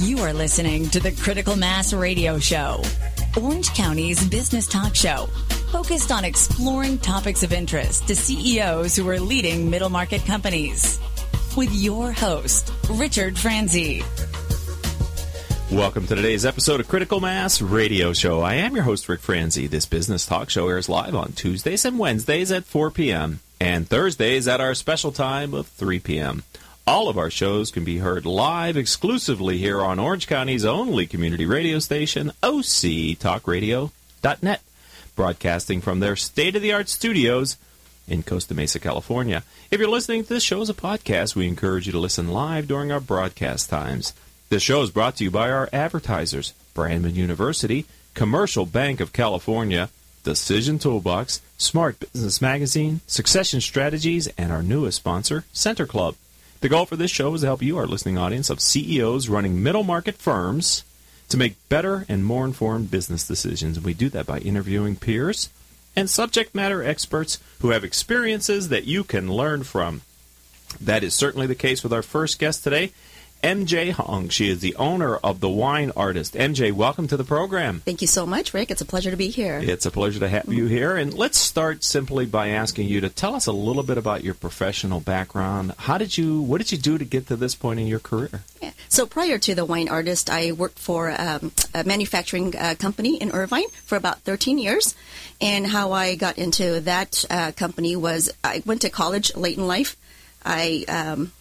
You are listening to the Critical Mass Radio Show, Orange County's business talk show, focused on exploring topics of interest to CEOs who are leading middle market companies. With your host, Richard Franzi. Welcome to today's episode of Critical Mass Radio Show. I am your host, Rick Franzi. This business talk show airs live on Tuesdays and Wednesdays at 4 p.m. and Thursdays at our special time of 3 p.m. All of our shows can be heard live exclusively here on Orange County's only community radio station, OCTalkRadio.net, broadcasting from their state of the art studios in Costa Mesa, California. If you're listening to this show as a podcast, we encourage you to listen live during our broadcast times. This show is brought to you by our advertisers Brandman University, Commercial Bank of California, Decision Toolbox, Smart Business Magazine, Succession Strategies, and our newest sponsor, Center Club. The goal for this show is to help you, our listening audience of CEOs running middle market firms, to make better and more informed business decisions. And we do that by interviewing peers and subject matter experts who have experiences that you can learn from. That is certainly the case with our first guest today. MJ Hong. She is the owner of The Wine Artist. MJ, welcome to the program. Thank you so much, Rick. It's a pleasure to be here. It's a pleasure to have you here. And let's start simply by asking you to tell us a little bit about your professional background. How did you, what did you do to get to this point in your career? Yeah. So prior to The Wine Artist, I worked for um, a manufacturing uh, company in Irvine for about 13 years. And how I got into that uh, company was I went to college late in life. I um,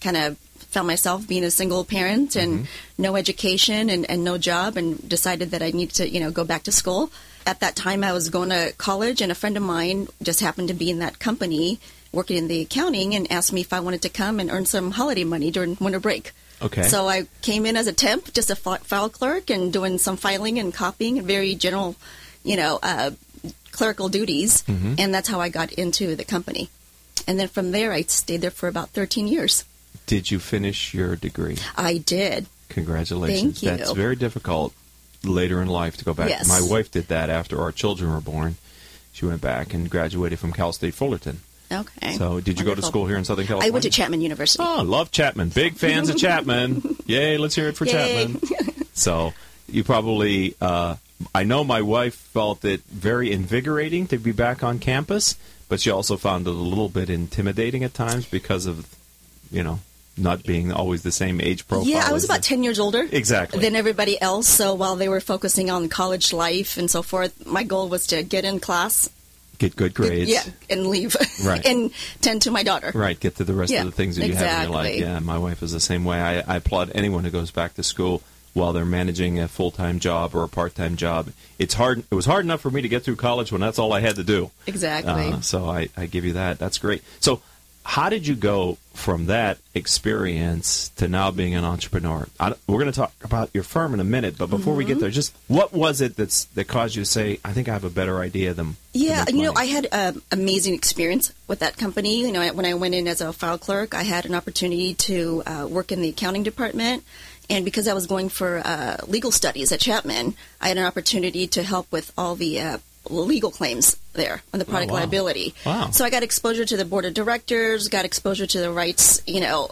kind of found myself being a single parent and mm-hmm. no education and, and no job and decided that I needed to, you know, go back to school. At that time, I was going to college, and a friend of mine just happened to be in that company working in the accounting and asked me if I wanted to come and earn some holiday money during winter break. Okay. So I came in as a temp, just a file clerk, and doing some filing and copying, and very general, you know, uh, clerical duties, mm-hmm. and that's how I got into the company. And then from there, I stayed there for about 13 years. Did you finish your degree? I did. Congratulations. Thank you. That's very difficult later in life to go back. Yes. My wife did that after our children were born. She went back and graduated from Cal State Fullerton. Okay. So, did you Wonderful. go to school here in Southern California? I went to Chapman University. Oh, love Chapman. Big fans of Chapman. Yay, let's hear it for Yay. Chapman. So, you probably, uh, I know my wife felt it very invigorating to be back on campus, but she also found it a little bit intimidating at times because of, you know, not being always the same age profile. Yeah, I was about the- 10 years older Exactly. than everybody else. So while they were focusing on college life and so forth, my goal was to get in class, Get good grades. yeah, and leave Right. and tend to my daughter. Right, get to the rest Yeah, of the things that you have in your life. Yeah, my wife is the same way. I, I applaud anyone who goes back to school while they're managing a full time job or a part time job. It's hard. It was hard enough for me to get through college when that's all I had to do. Exactly. Uh, so I, I give you that. That's great. So, how did you go from that experience to now being an entrepreneur? I, we're going to talk about your firm in a minute, but before we get Mm-hmm. there, just what was it that's that caused you to say, "I think I have a better idea than"? Yeah, you know, I had an amazing experience with that company. You know, when I went in as a file clerk, I had an opportunity to uh, work in the accounting department. And because I was going for uh, legal studies at Chapman, I had an opportunity to help with all the uh, legal claims there on the product wow. liability. Wow. So I got exposure to the board of directors, got exposure to the rights, you know,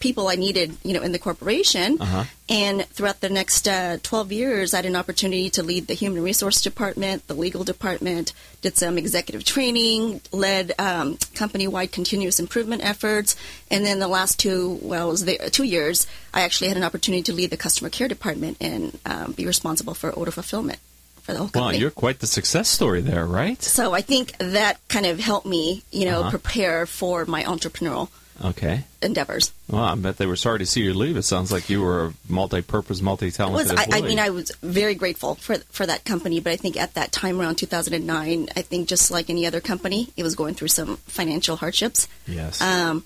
people I needed, you know, in the corporation. Uh-huh. And throughout the next uh, 12 years, I had an opportunity to lead the human resource department, the legal department, did some executive training, led um, company-wide continuous improvement efforts, and then the last two, well, it was two years, I actually had an opportunity to lead the customer care department and um, be responsible for order fulfillment for the whole Wow, you're quite the success story there, right? so I think that kind of helped me, you know, Uh-huh. prepare for my entrepreneurial Okay. endeavors. Well, I bet they were sorry to see you leave. It sounds like you were a multi-purpose, multi-talented was I, I mean I was very grateful for for that company, but I think at that time around 2009, I think just like any other company, it was going through some financial hardships. yes. Um,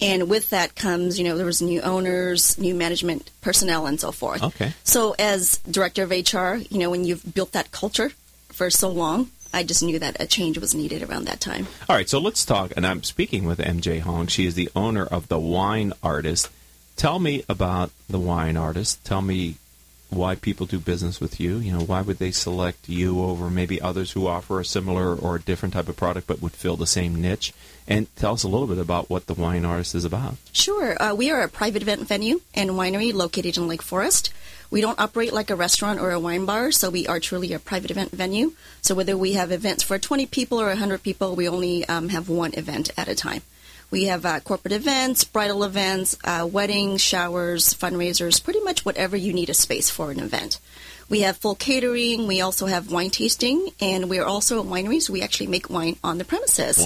and with that comes, you know, there was new owners, new management personnel, and so forth. Okay. So as director of HR, you know, when you've built that culture for so long, I just knew that a change was needed around that time. All right, so let's talk. And I'm speaking with MJ Hong. She is the owner of the Wine Artist. Tell me about the Wine Artist. Tell me why people do business with you? You know, why would they select you over maybe others who offer a similar or a different type of product but would fill the same niche? And tell us a little bit about what the Wine Artist is about. Sure. Uh, we are a private event venue and winery located in Lake Forest. We don't operate like a restaurant or a wine bar, so we are truly a private event venue. So whether we have events for 20 people or 100 people, we only um, have one event at a time. We have uh, corporate events, bridal events, uh, weddings, showers, fundraisers, pretty much whatever you need a space for an event. We have full catering. We also have wine tasting, and we are also a winery, so we actually make wine on the premises.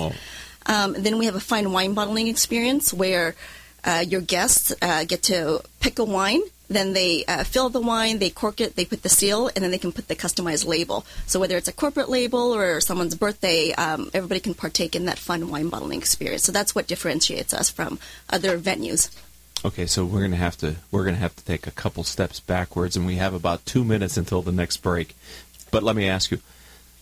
Um, then we have a fine wine bottling experience where uh, your guests uh, get to pick a wine then they uh, fill the wine, they cork it, they put the seal, and then they can put the customized label. So whether it's a corporate label or someone's birthday, um, everybody can partake in that fun wine bottling experience. So that's what differentiates us from other venues. Okay, so we're gonna have to we're gonna have to take a couple steps backwards, and we have about two minutes until the next break. But let me ask you,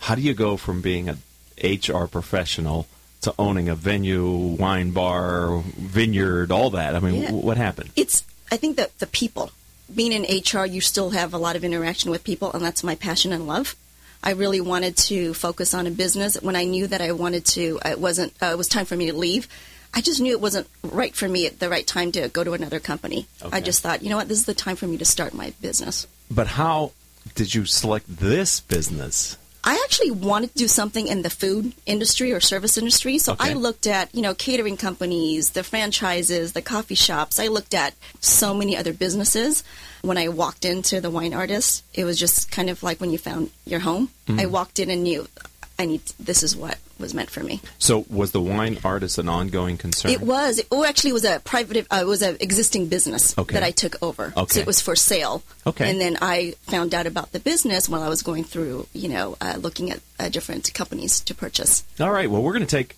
how do you go from being an HR professional to owning a venue, wine bar, vineyard, all that? I mean, Yeah. what happened? It's I think that the people, being in HR, you still have a lot of interaction with people, and that's my passion and love. I really wanted to focus on a business. When I knew that I wanted to, it wasn't. Uh, it was time for me to leave. I just knew it wasn't right for me at the right time to go to another company. Okay. I just thought, you know what, this is the time for me to start my business. But how did you select this business? I actually wanted to do something in the food industry or service industry. So Okay. I looked at, you know, catering companies, the franchises, the coffee shops. I looked at so many other businesses. When I walked into the wine artist, it was just kind of like when you found your home. Mm-hmm. I walked in and knew I need this is what was meant for me. So was the wine artist an ongoing concern? It was. It oh, actually it was a private. Uh, it was an existing business Okay. that I took over. Okay. So it was for sale. Okay. And then I found out about the business while I was going through, you know, uh, looking at uh, different companies to purchase. All right. Well, we're going to take.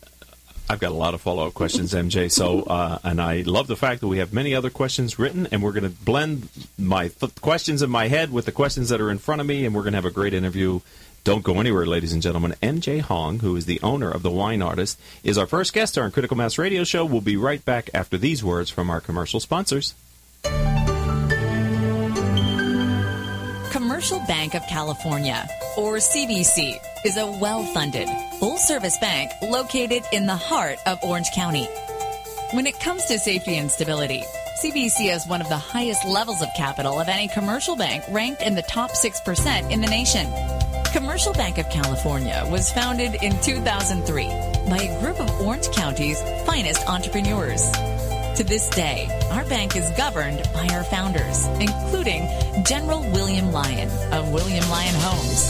I've got a lot of follow up questions, MJ. So, uh, and I love the fact that we have many other questions written, and we're going to blend my th- questions in my head with the questions that are in front of me, and we're going to have a great interview. Don't go anywhere, ladies and gentlemen. MJ Hong, who is the owner of the Wine Artist, is our first guest on Critical Mass Radio Show. We'll be right back after these words from our commercial sponsors. Commercial Bank of California, or CBC, is a well funded, full service bank located in the heart of Orange County. When it comes to safety and stability, CBC has one of the highest levels of capital of any commercial bank, ranked in the top 6% in the nation. Commercial Bank of California was founded in 2003 by a group of Orange County's finest entrepreneurs. To this day, our bank is governed by our founders, including General William Lyon of William Lyon Homes,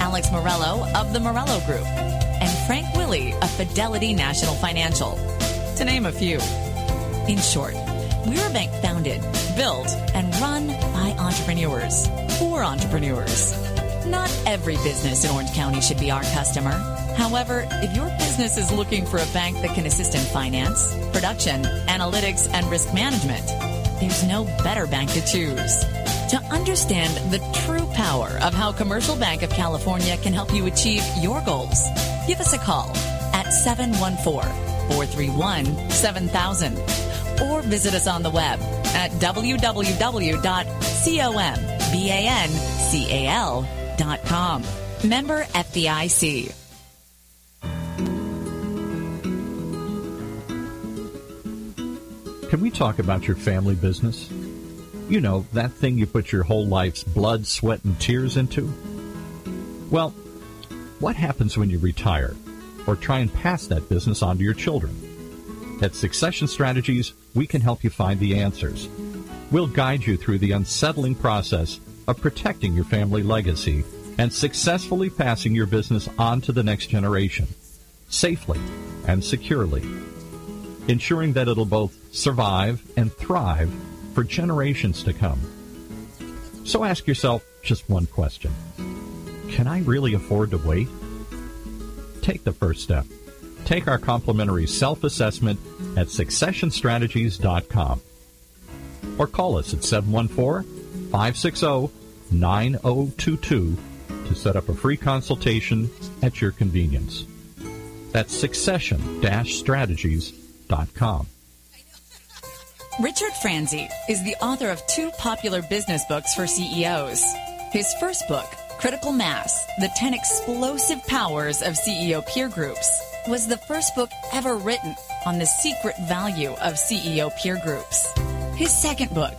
Alex Morello of the Morello Group, and Frank Willey of Fidelity National Financial, to name a few. In short, we're a bank founded, built, and run by entrepreneurs for entrepreneurs. Not every business in Orange County should be our customer. However, if your business is looking for a bank that can assist in finance, production, analytics, and risk management, there's no better bank to choose. To understand the true power of how Commercial Bank of California can help you achieve your goals, give us a call at 714 431 7000 or visit us on the web at www.combancal.com. Member FDIC. Can we talk about your family business? You know, that thing you put your whole life's blood, sweat, and tears into? Well, what happens when you retire or try and pass that business on to your children? At Succession Strategies, we can help you find the answers. We'll guide you through the unsettling process of protecting your family legacy and successfully passing your business on to the next generation, safely and securely ensuring that it'll both survive and thrive for generations to come. So ask yourself just one question Can I really afford to wait? Take the first step. Take our complimentary self assessment at successionstrategies.com or call us at 714 560 9022 to set up a free consultation at your convenience. That's succession strategies.com. Richard Franzi is the author of two popular business books for CEOs. His first book, Critical Mass The 10 Explosive Powers of CEO Peer Groups, was the first book ever written on the secret value of CEO peer groups. His second book,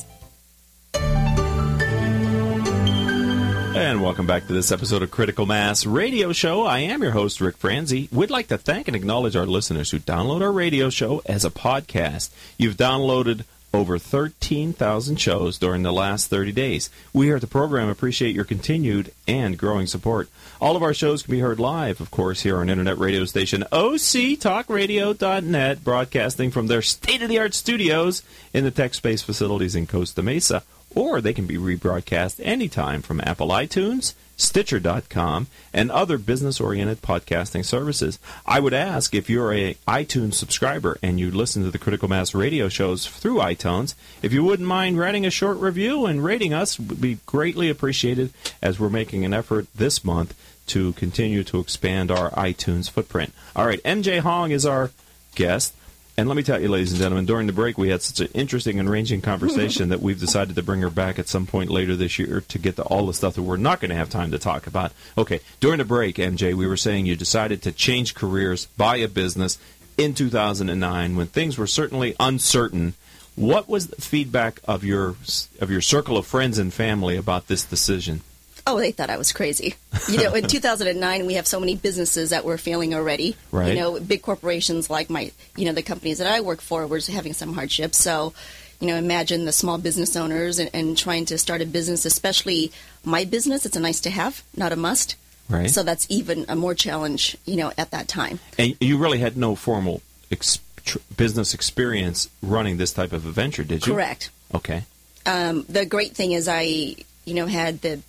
And welcome back to this episode of Critical Mass Radio Show. I am your host, Rick Franzi. We'd like to thank and acknowledge our listeners who download our radio show as a podcast. You've downloaded over 13,000 shows during the last 30 days. We here at the program appreciate your continued and growing support. All of our shows can be heard live, of course, here on internet radio station octalkradio.net, broadcasting from their state-of-the-art studios in the Tech Space facilities in Costa Mesa or they can be rebroadcast anytime from Apple iTunes, Stitcher.com, and other business oriented podcasting services. I would ask if you're a iTunes subscriber and you listen to the Critical Mass radio shows through iTunes, if you wouldn't mind writing a short review and rating us, would be greatly appreciated as we're making an effort this month to continue to expand our iTunes footprint. All right, MJ Hong is our guest. And let me tell you, ladies and gentlemen, during the break, we had such an interesting and ranging conversation that we've decided to bring her back at some point later this year to get to all the stuff that we're not going to have time to talk about. Okay, during the break, MJ, we were saying you decided to change careers, buy a business in 2009 when things were certainly uncertain. What was the feedback of your of your circle of friends and family about this decision? Oh, they thought I was crazy. You know, in 2009, we have so many businesses that were failing already. Right. You know, big corporations like my, you know, the companies that I work for were having some hardships. So, you know, imagine the small business owners and, and trying to start a business, especially my business. It's a nice to have, not a must. Right. So that's even a more challenge, you know, at that time. And you really had no formal ex- tr- business experience running this type of a venture, did you? Correct. Okay. Um, the great thing is I, you know, had the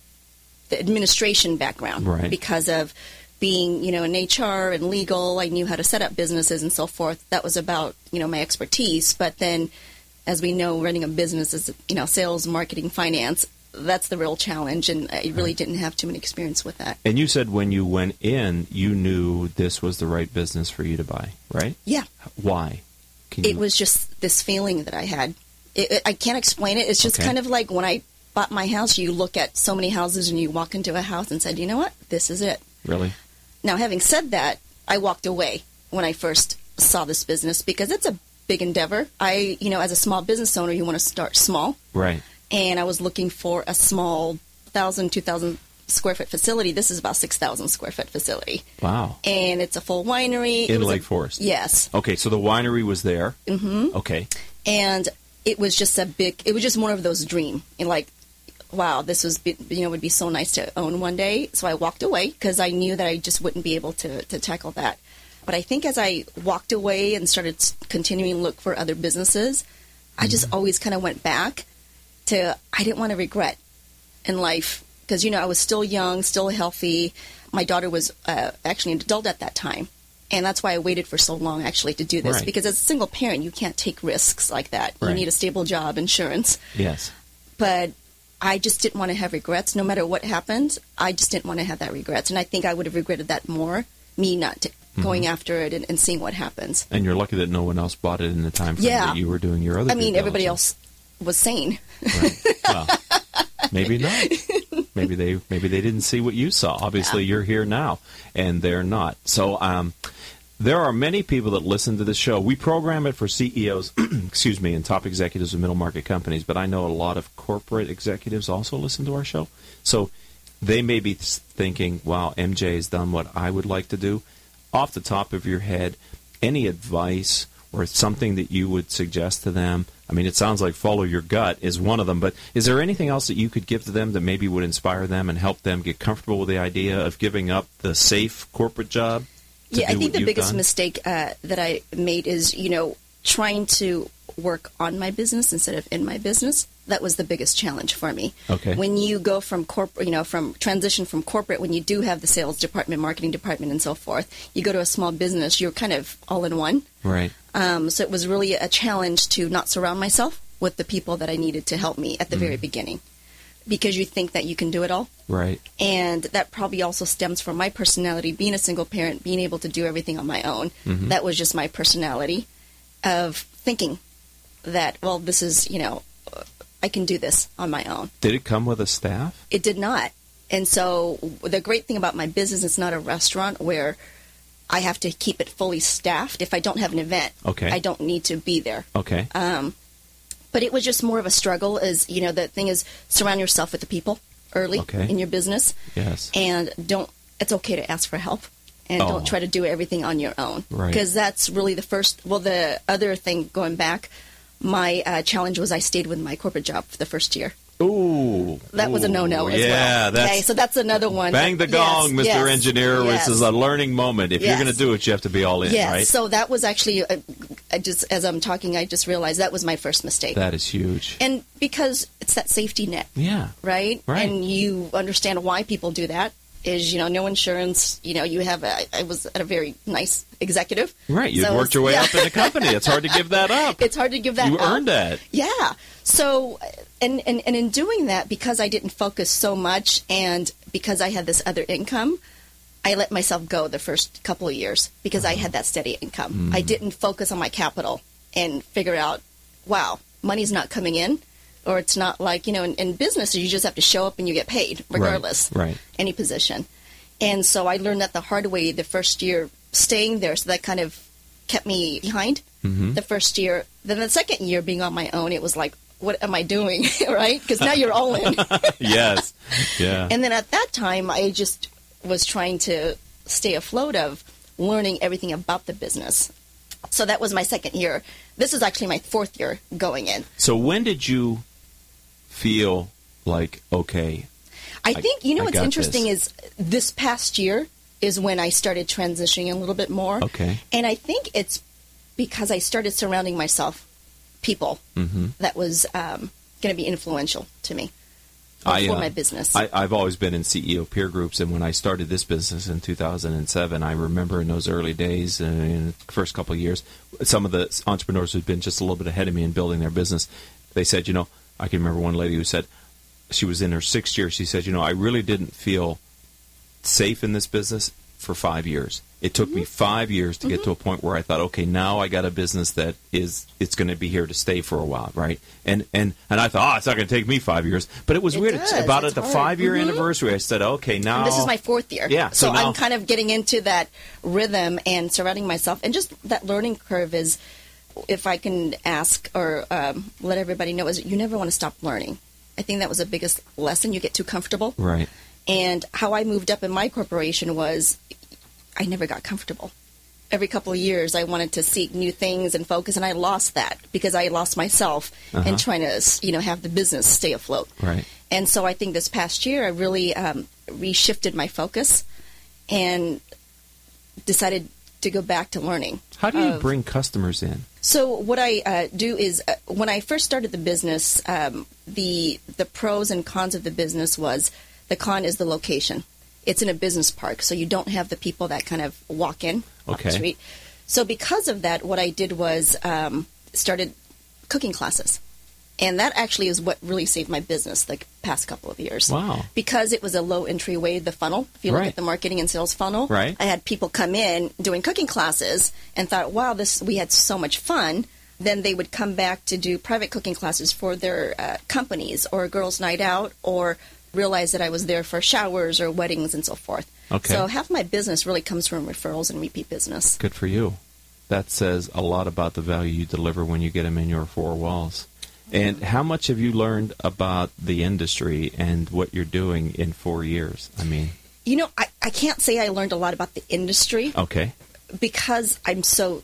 the administration background Right. because of being, you know, in HR and legal. I knew how to set up businesses and so forth. That was about, you know, my expertise. But then, as we know, running a business is, you know, sales, marketing, finance. That's the real challenge, and I really didn't have too much experience with that. And you said when you went in, you knew this was the right business for you to buy, right? Yeah, Why? Can it you- was just this feeling that I had. It, it, I can't explain it. It's just Okay. kind of like when I bought my house. You look at so many houses, and you walk into a house and said, "You know what? This is it." really. Now, having said that, I walked away when I first saw this business because it's a big endeavor. I, you know, as a small business owner, you want to start small, Right. and I was looking for a small thousand, two thousand square foot facility. This is about six thousand square foot facility, Wow. and it's a full winery. In was a- Lake Forest. Yes, Okay, so the winery was there. Mm-hmm. Okay. and it was just a big. It was just one of those dream, and like. Wow, this was be- you know would be so nice to own one day. So I walked away because I knew that I just wouldn't be able to to tackle that. But I think as I walked away and started continuing to look for other businesses, I just always kind of went back to I didn't want to regret in life because you know I was still young, still healthy. My daughter was uh, actually an adult at that time, and that's why I waited for so long actually to do this Right. because as a single parent you can't take risks like that. Right. You need a stable job, insurance, Yes. but I just didn't want to have regrets no matter what happened. I just didn't want to have that regrets, and I think I would have regretted that more me not t- Mm-hmm. going after it and, and seeing what happens. And you're lucky that no one else bought it in the time frame Yeah. that you were doing your other. I mean, everybody else was sane. Right. Well, maybe not. Maybe they maybe they didn't see what you saw. Obviously, you're here now, and they're not. So, um, there are many people that listen to this show. We program it for CEOs, excuse me, and top executives of middle market companies. But I know a lot of corporate executives also listen to our show. So they may be thinking, "Wow, MJ has done what I would like to do." Off the top of your head, any advice or something that you would suggest to them? I mean, it sounds like follow your gut is one of them, but is there anything else that you could give to them that maybe would inspire them and help them get comfortable with the idea of giving up the safe corporate job? Yeah, I think the biggest done? mistake uh, that I made is, you know, trying to work on my business instead of in my business. that was the biggest challenge for me. Okay. When you go from corporate, you know, from transition from corporate, when you do have the sales department, marketing department, and so forth, you go to a small business, you're kind of all in one. Right. Um, so it was really a challenge to not surround myself with the people that I needed to help me at the very beginning, because you think that you can do it all, Right. and that probably also stems from my personality, being a single parent, being able to do everything on my own. Mm-hmm. That was just my personality of thinking that well, this is you know, I can do this on my own. Did it come with a staff? It did not. And so the great thing about my business, it's not a restaurant where I have to keep it fully staffed. If I don't have an event, Okay. I don't need to be there. Okay. Um, but it was just more of a struggle. Is you know the thing is surround yourself with the people early Okay. in your business, yes. and don't. It's okay to ask for help, and Oh. don't try to do everything on your own. Right. Because that's really the first. Well, the other thing going back, my uh, challenge was I stayed with my corporate job for the first year. Ooh. That was a no-no as well. Yeah, that's okay, so that's another one. bang the Yes, gong, Mr. yes, Engineer. yes. This is a learning moment. If you're going to do it, you have to be all in, Yes, right? so that was actually, uh, I just as I'm talking, I just realized that was my first mistake. that is huge. and because it's that safety net, yeah. right? Right. And you understand why people do that. Is you know no insurance. You know you have. A, I was at a very nice executive. Right. You So worked your way yeah. up in the company. It's hard to give that up. It's hard to give that. Up. You up. earned that. Yeah. So, and, and, and in doing that, because I didn't focus so much and because I had this other income, I let myself go the first couple of years because I had that steady income. I didn't focus on my capital and figure out, wow, money's not coming in. Or it's not like, you know, in, in business, you just have to show up and you get paid regardless, right. any position. And so I learned that the hard way the first year staying there. So that kind of kept me behind Mm-hmm. the first year. Then the second year being on my own, it was like, what am I doing? right? Because now you're all in. yes. Yeah. and then at that time, I just was trying to stay afloat of learning everything about the business. So that was my second year. This is actually my fourth year going in. so when did you feel like, okay, I think you know I what's interesting is this past year is when I started transitioning a little bit more. Okay. And I think it's because I started surrounding myself people Mm-hmm. that was um, going to be influential to me I, for uh, my business. I, I've always been in CEO peer groups, and when I started this business in 2007, I remember in those early days, uh, in the first couple of years, some of the entrepreneurs who'd been just a little bit ahead of me in building their business, they said, you know, I can remember one lady who said she was in her sixth year. She said, you know, I really didn't feel safe in this business for five years. It took Mm-hmm. me five years to get to a point where I thought, okay, now I got a business that is it's going to be here to stay for a while, right? And and and I thought, oh, it's not going to take me five years. But it was It weird. does. It's about It's at the five year Mhm. anniversary. I said, okay, now this is my fourth year. Yeah, so So, now- I'm kind of getting into that rhythm and surrounding myself, and just that learning curve is, if I can ask or um, let everybody know, is you never want to stop learning. I think that was the biggest lesson. You get too comfortable. right. And how I moved up in my corporation was I never got comfortable. Every couple of years, I wanted to seek new things and focus, and I lost that because I lost myself Uh-huh. in trying to, you know, have the business stay afloat. Right. And so I think this past year, I really um, reshifted my focus and decided to go back to learning. How do you of- bring customers in? so what I uh, do is uh, when I first started the business, um, the the pros and cons of the business was the con is the location. It's in a business park, so you don't have the people that kind of walk in Okay. the street. So because of that, what I did was um, started cooking classes, and that actually is what really saved my business the past couple of years. Wow. Because it was a low entry way, the funnel. If you look Right. at the marketing and sales funnel, Right. I had people come in doing cooking classes and thought, "Wow, this we had so much fun." Then they would come back to do private cooking classes for their uh, companies or girls' night out, or realize that I was there for showers or weddings and so forth. Okay. So half my business really comes from referrals and repeat business. Good for you. That says a lot about the value you deliver when you get them in your four walls. And mm-hmm. how much have you learned about the industry and what you're doing in four years? I mean, You know, I, I can't say I learned a lot about the industry okay, because I'm so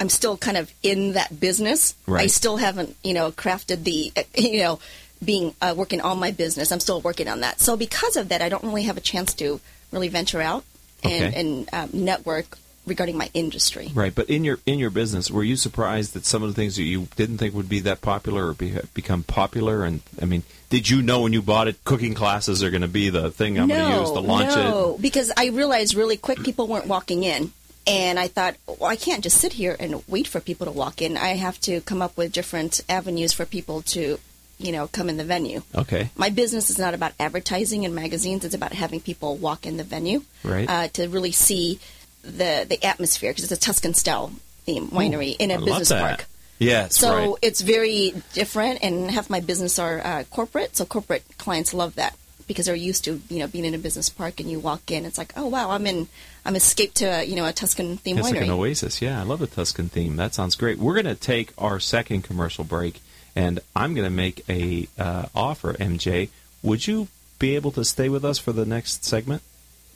I'm still kind of in that business. Right. I still haven't, you know, crafted the, you know, being uh, working on my business. I'm still working on that. So because of that, I don't really have a chance to really venture out and, Okay. and um, network regarding my industry. Right, but in your in your business, were you surprised that some of the things that you didn't think would be that popular or be, become popular? And I mean, did you know when you bought it, cooking classes are going to be the thing I'm no, going to use to launch no, it? No, because I realized really quick people weren't walking in. And I thought, well, I can't just sit here and wait for people to walk in. I have to come up with different avenues for people to, you know, come in the venue. Okay, My business is not about advertising in magazines. It's about having people walk in the venue Right. uh, to really see the the atmosphere because it's a Tuscan style theme winery in a I business that. park. Yes, So right. it's very different, and half my business are uh, corporate. So corporate clients love that because they're used to you know being in a business park, and you walk in, it's like, oh wow, I'm in, I'm escaped to a, you know a Tuscan theme It's like winery. an oasis. Yeah, I love the Tuscan theme. That sounds great. We're going to take our second commercial break, and I'm going to make a uh, offer. MJ, would you be able to stay with us for the next segment?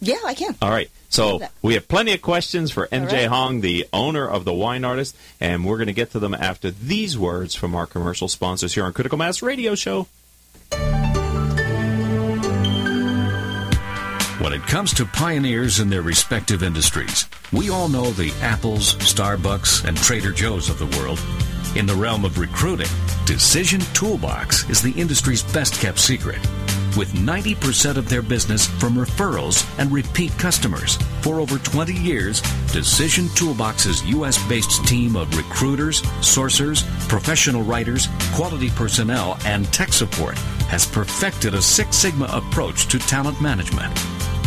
yeah, I can. All right. So we have plenty of questions for MJ right. Hong, the owner of the wine artist, and we're going to get to them after these words from our commercial sponsors here on Critical Mass Radio Show. When it comes to pioneers in their respective industries, we all know the Apples, Starbucks, and Trader Joe's of the world. In the realm of recruiting, Decision Toolbox is the industry's best kept secret. With 90% of their business from referrals and repeat customers. For over 20 years, Decision Toolbox's U.S. based team of recruiters, sourcers, professional writers, quality personnel, and tech support has perfected a Six Sigma approach to talent management.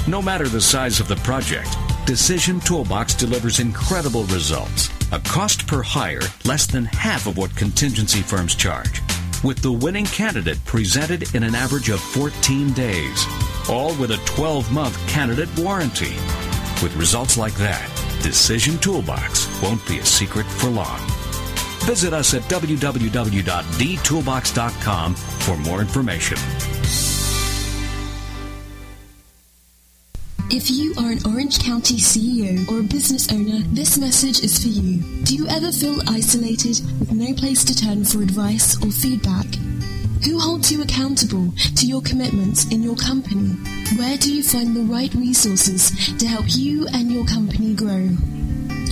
No matter the size of the project, Decision Toolbox delivers incredible results. A cost per hire less than half of what contingency firms charge. With the winning candidate presented in an average of 14 days. All with a 12 month candidate warranty. With results like that, Decision Toolbox won't be a secret for long. Visit us at www.dtoolbox.com for more information. If you are an Orange County CEO or a business owner, this message is for you. Do you ever feel isolated with no place to turn for advice or feedback? Who holds you accountable to your commitments in your company? Where do you find the right resources to help you and your company grow?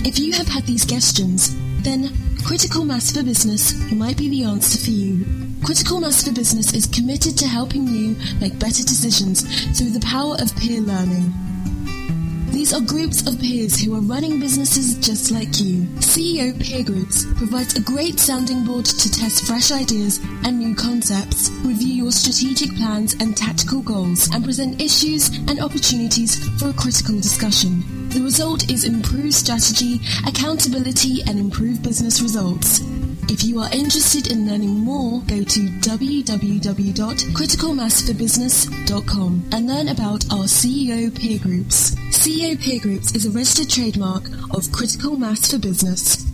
If you have had these questions, then Critical Mass for Business might be the answer for you. Critical Mass for Business is committed to helping you make better decisions through the power of peer learning. These are groups of peers who are running businesses just like you. CEO Peer Groups provides a great sounding board to test fresh ideas and new concepts, review your strategic plans and tactical goals, and present issues and opportunities for a critical discussion. The result is improved strategy, accountability, and improved business results. If you are interested in learning more, go to www.criticalmassforbusiness.com and learn about our CEO peer groups. CEO peer groups is a registered trademark of Critical Mass for Business.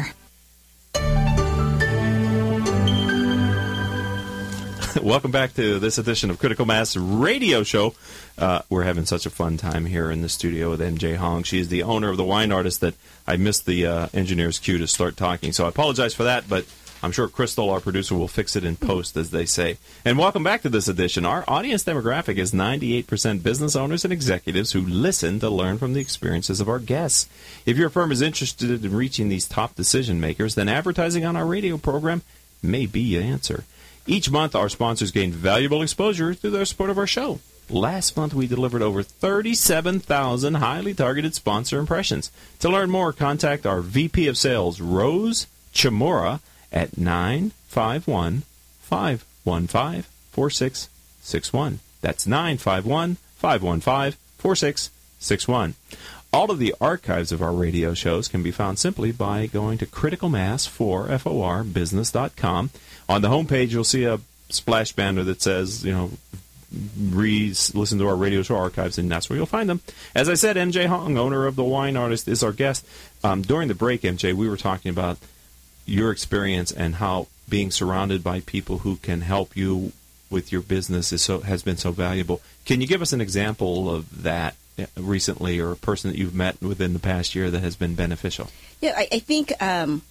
Welcome back to this edition of Critical Mass Radio Show. Uh, we're having such a fun time here in the studio with MJ Hong. She is the owner of the wine artist that I missed the uh, engineer's cue to start talking, so I apologize for that, but I'm sure Crystal, our producer, will fix it in post, as they say. And welcome back to this edition. Our audience demographic is 98% business owners and executives who listen to learn from the experiences of our guests. If your firm is interested in reaching these top decision makers, then advertising on our radio program may be your answer. Each month, our sponsors gain valuable exposure through their support of our show. Last month, we delivered over 37,000 highly targeted sponsor impressions. To learn more, contact our VP of Sales, Rose Chamora, at 951 515 4661. That's 951 515 4661. All of the archives of our radio shows can be found simply by going to criticalmass4for business.com. On the homepage, you'll see a splash banner that says, you know, re listen to our radio show archives, and that's where you'll find them. As I said, MJ Hong, owner of the Wine Artist, is our guest. Um, during the break, MJ, we were talking about your experience and how being surrounded by people who can help you with your business is so has been so valuable. Can you give us an example of that uh, recently, or a person that you've met within the past year that has been beneficial? Yeah, I, I think, um,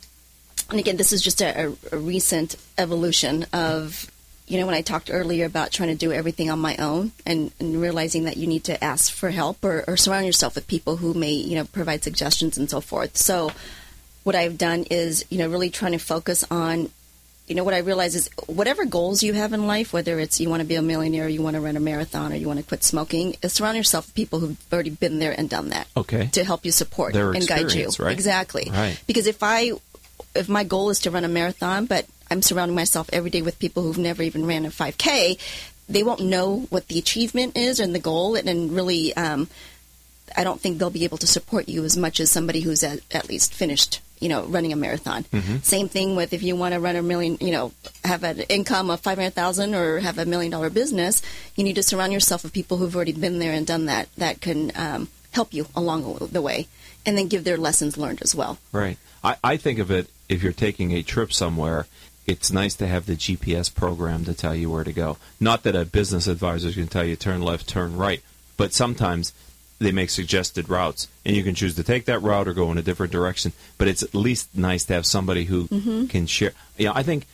and again, this is just a, a, recent evolution of, you know, when I talked earlier about trying to do everything on my own and, and realizing that you need to ask for help or, or surround yourself with people who may, you know, provide suggestions and so forth. So, what I've done is, you know, really trying to focus on you know what I realize is whatever goals you have in life, whether it's you want to be a millionaire, you want to run a marathon, or you want to quit smoking, is surround yourself with people who've already been there and done that. Okay. To help you support Their and guide you. Right? Exactly. Right. Because if I if my goal is to run a marathon, but I'm surrounding myself every day with people who've never even ran a 5K, they won't know what the achievement is and the goal, and, and really, um, I don't think they'll be able to support you as much as somebody who's at, at least finished you know, running a marathon. Mm-hmm. Same thing with if you want to run a million, you know, have an income of 500,000 or have a million dollar business, you need to surround yourself with people who've already been there and done that, that can um, help you along the way and then give their lessons learned as well. Right. I, I think of it if you're taking a trip somewhere, it's nice to have the GPS program to tell you where to go. Not that a business advisor is going to tell you turn left, turn right, but sometimes they make suggested routes, and you can choose to take that route or go in a different direction. But it's at least nice to have somebody who mm-hmm. can share. Yeah, you know, I think